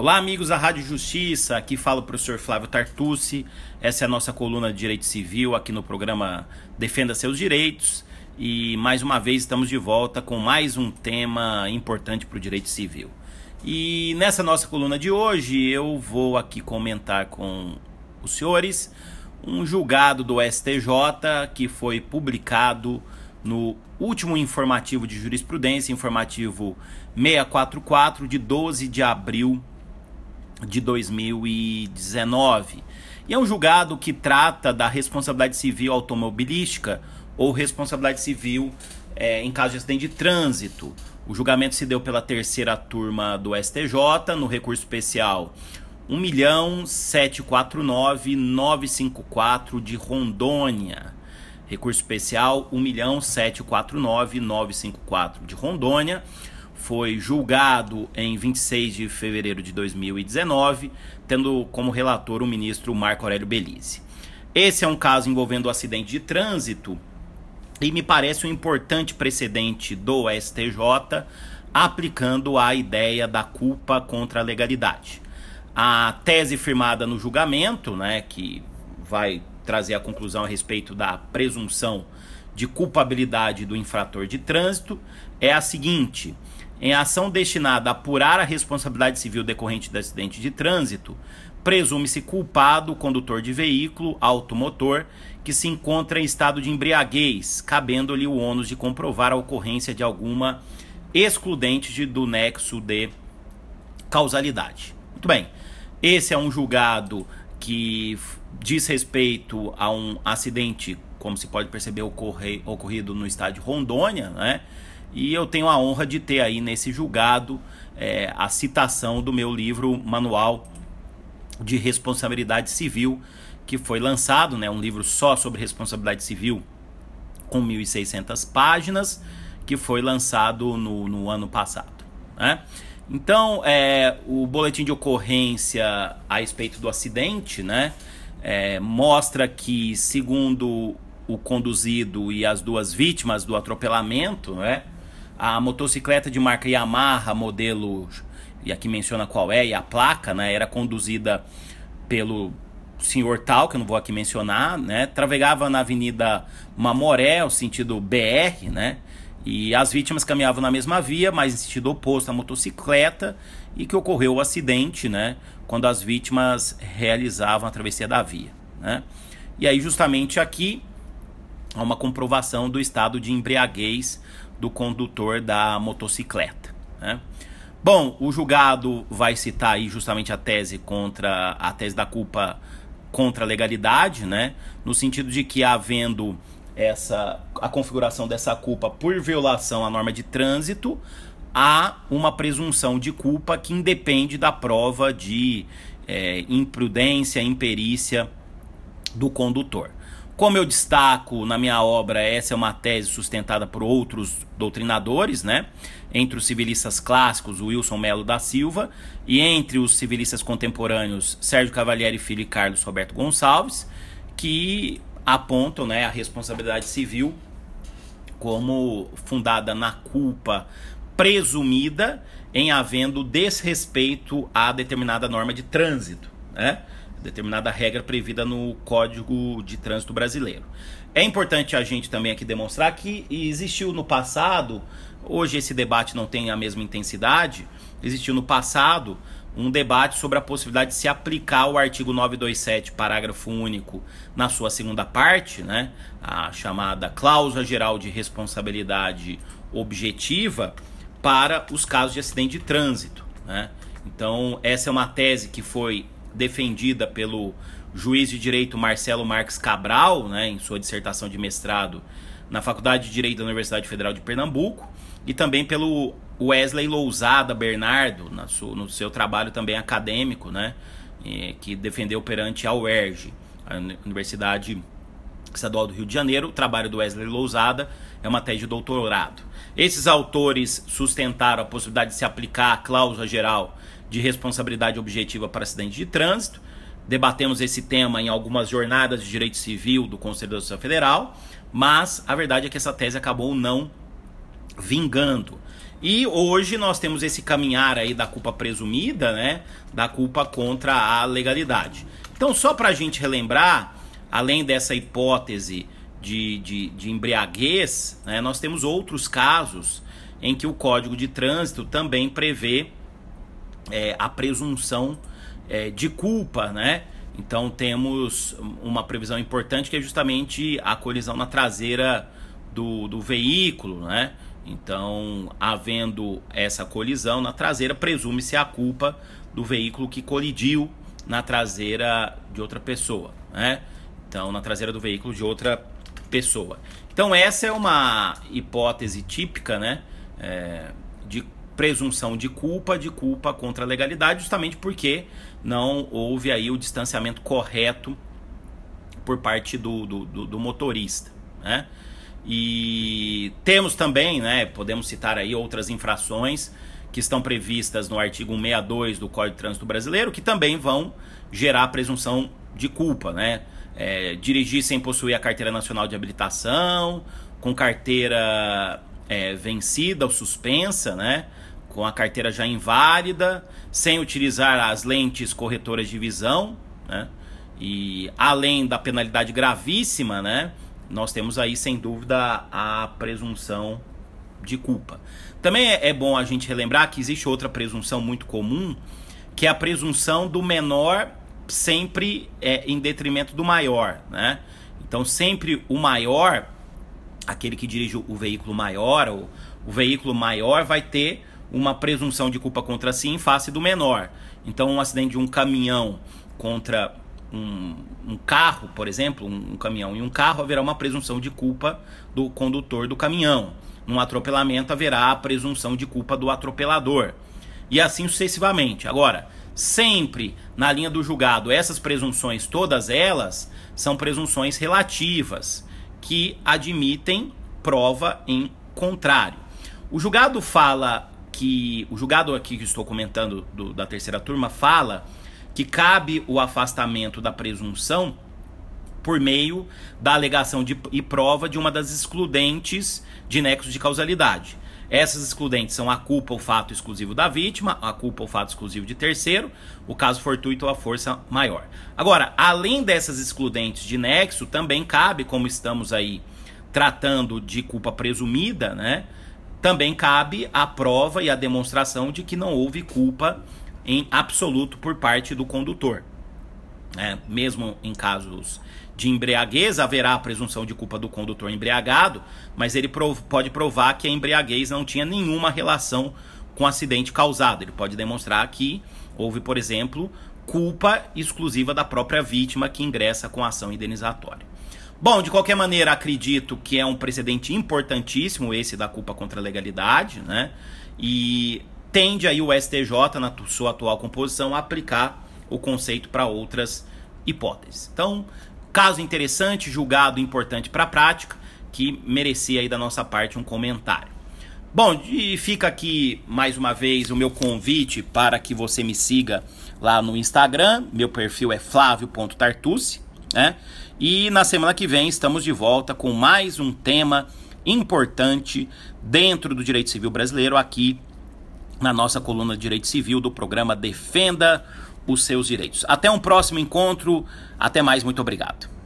Olá, amigos da Rádio Justiça. Aqui fala o professor Flávio Tartucci. Essa é a nossa coluna de Direito Civil aqui no programa Defenda Seus Direitos. E mais uma vez estamos de volta com mais um tema importante para o direito civil. E nessa nossa coluna de hoje eu vou aqui comentar com os senhores um julgado do STJ que foi publicado no último informativo de jurisprudência, informativo 644, de 12 de abril de 2019. E é um julgado que trata da responsabilidade civil automobilística ou responsabilidade civil é, em caso de acidente de trânsito. O julgamento se deu pela terceira turma do STJ no recurso especial 1.749.954 de Rondônia. Recurso especial 1.749.954 de Rondônia foi julgado em 26 de fevereiro de 2019, tendo como relator o ministro Marco Aurélio Belize. Esse é um caso envolvendo o acidente de trânsito e me parece um importante precedente do STJ aplicando a ideia da culpa contra a legalidade. A tese firmada no julgamento, né, que vai trazer a conclusão a respeito da presunção de culpabilidade do infrator de trânsito, é a seguinte: em ação destinada a apurar a responsabilidade civil decorrente do acidente de trânsito, presume-se culpado o condutor de veículo automotor que se encontra em estado de embriaguez, cabendo-lhe o ônus de comprovar a ocorrência de alguma excludente do nexo de causalidade. Muito bem, esse é um julgado que diz respeito a um acidente, como se pode perceber, ocorrido no estado de Rondônia, né? E eu tenho a honra de ter aí nesse julgado é, a citação do meu livro Manual de Responsabilidade Civil, que foi lançado, né, um livro só sobre responsabilidade civil, com 1.600 páginas, que foi lançado no, no ano passado. Né? Então, é, o boletim de ocorrência a respeito do acidente né, é, mostra que, segundo o conduzido e as duas vítimas do atropelamento, né, a motocicleta de marca Yamaha, modelo, e aqui menciona qual é, e a placa, né, era conduzida pelo senhor tal, que eu não vou aqui mencionar, né, travegava na Avenida Mamoré, o sentido BR, né, e as vítimas caminhavam na mesma via, mas em sentido oposto à motocicleta, e que ocorreu o acidente, né, quando as vítimas realizavam a travessia da via, né. E aí justamente aqui há uma comprovação do estado de embriaguez do condutor da motocicleta. Né? Bom, o julgado vai citar aí justamente a tese contra a tese da culpa contra a legalidade, né? No sentido de que havendo essa a configuração dessa culpa por violação à norma de trânsito, há uma presunção de culpa que independe da prova de é, imprudência, imperícia do condutor. Como eu destaco na minha obra, essa é uma tese sustentada por outros doutrinadores, né? Entre os civilistas clássicos, Wilson Melo da Silva, e entre os civilistas contemporâneos, Sérgio Cavalieri Filho e Carlos Roberto Gonçalves, que apontam né, a responsabilidade civil como fundada na culpa presumida em havendo desrespeito a determinada norma de trânsito, né? Determinada regra prevista no Código de Trânsito Brasileiro. É importante a gente também aqui demonstrar que existiu no passado, hoje esse debate não tem a mesma intensidade, existiu no passado um debate sobre a possibilidade de se aplicar o artigo 927, parágrafo único, na sua segunda parte, né, a chamada cláusula geral de responsabilidade objetiva, para os casos de acidente de trânsito. Né? Então, essa é uma tese que foi defendida pelo juiz de direito Marcelo Marques Cabral, né, em sua dissertação de mestrado na Faculdade de Direito da Universidade Federal de Pernambuco, e também pelo Wesley Lousada Bernardo, no seu trabalho também acadêmico, né, que defendeu perante a UERJ, a Universidade Estadual do Rio de Janeiro. O trabalho do Wesley Lousada é uma tese de doutorado. Esses autores sustentaram a possibilidade de se aplicar a cláusula geral de responsabilidade objetiva para acidente de trânsito. Debatemos esse tema em algumas jornadas de direito civil do Conselho da Justiça Federal, mas a verdade é que essa tese acabou não vingando. E hoje nós temos esse caminhar aí da culpa presumida, né? Da culpa contra a legalidade. Então, só para a gente relembrar, além dessa hipótese de, de, de embriaguez, né, nós temos outros casos em que o Código de Trânsito também prevê é, a presunção é, de culpa, né? Então temos uma previsão importante que é justamente a colisão na traseira do, do veículo, né? Então, havendo essa colisão na traseira, presume-se a culpa do veículo que colidiu na traseira de outra pessoa, né? Então, na traseira do veículo de outra pessoa. Então, essa é uma hipótese típica, né? É, de presunção de culpa, de culpa contra a legalidade, justamente porque não houve aí o distanciamento correto por parte do, do, do, do motorista, né? E temos também, né, podemos citar aí outras infrações que estão previstas no artigo 162 do Código de Trânsito Brasileiro, que também vão gerar presunção de culpa, né? É, dirigir sem possuir a carteira nacional de habilitação, com carteira é, vencida ou suspensa, né? Com a carteira já inválida, sem utilizar as lentes corretoras de visão, né? E além da penalidade gravíssima, né? Nós temos aí, sem dúvida, a presunção de culpa. Também é, é bom a gente relembrar que existe outra presunção muito comum, que é a presunção do menor sempre é, em detrimento do maior, né? Então sempre o maior, aquele que dirige o veículo maior, o, o veículo maior vai ter uma presunção de culpa contra si em face do menor. Então um acidente de um caminhão contra um, um carro, por exemplo, um, um caminhão e um carro, haverá uma presunção de culpa do condutor do caminhão. Num atropelamento haverá a presunção de culpa do atropelador. E assim sucessivamente. Agora, sempre na linha do julgado, essas presunções, todas elas, são presunções relativas, que admitem prova em contrário. O julgado fala que. O julgado aqui que estou comentando do, da terceira turma fala que cabe o afastamento da presunção por meio da alegação de, e prova de uma das excludentes de nexo de causalidade. Essas excludentes são a culpa ou fato exclusivo da vítima, a culpa ou fato exclusivo de terceiro, o caso fortuito ou a força maior. Agora, além dessas excludentes de nexo, também cabe, como estamos aí tratando de culpa presumida, né? Também cabe a prova e a demonstração de que não houve culpa em absoluto por parte do condutor. É, mesmo em casos de embriaguez, haverá a presunção de culpa do condutor embriagado, mas ele prov pode provar que a embriaguez não tinha nenhuma relação com o acidente causado. Ele pode demonstrar que houve, por exemplo, culpa exclusiva da própria vítima que ingressa com a ação indenizatória. Bom, de qualquer maneira, acredito que é um precedente importantíssimo esse da culpa contra a legalidade, né? E tende aí o STJ, na sua atual composição, a aplicar o conceito para outras hipóteses. Então, Caso interessante, julgado importante para a prática, que merecia aí da nossa parte um comentário. Bom, e fica aqui mais uma vez o meu convite para que você me siga lá no Instagram. Meu perfil é flávio.tartucci, né? E na semana que vem estamos de volta com mais um tema importante dentro do direito civil brasileiro aqui na nossa coluna de Direito Civil do programa Defenda os seus direitos. Até um próximo encontro. Até mais, muito obrigado.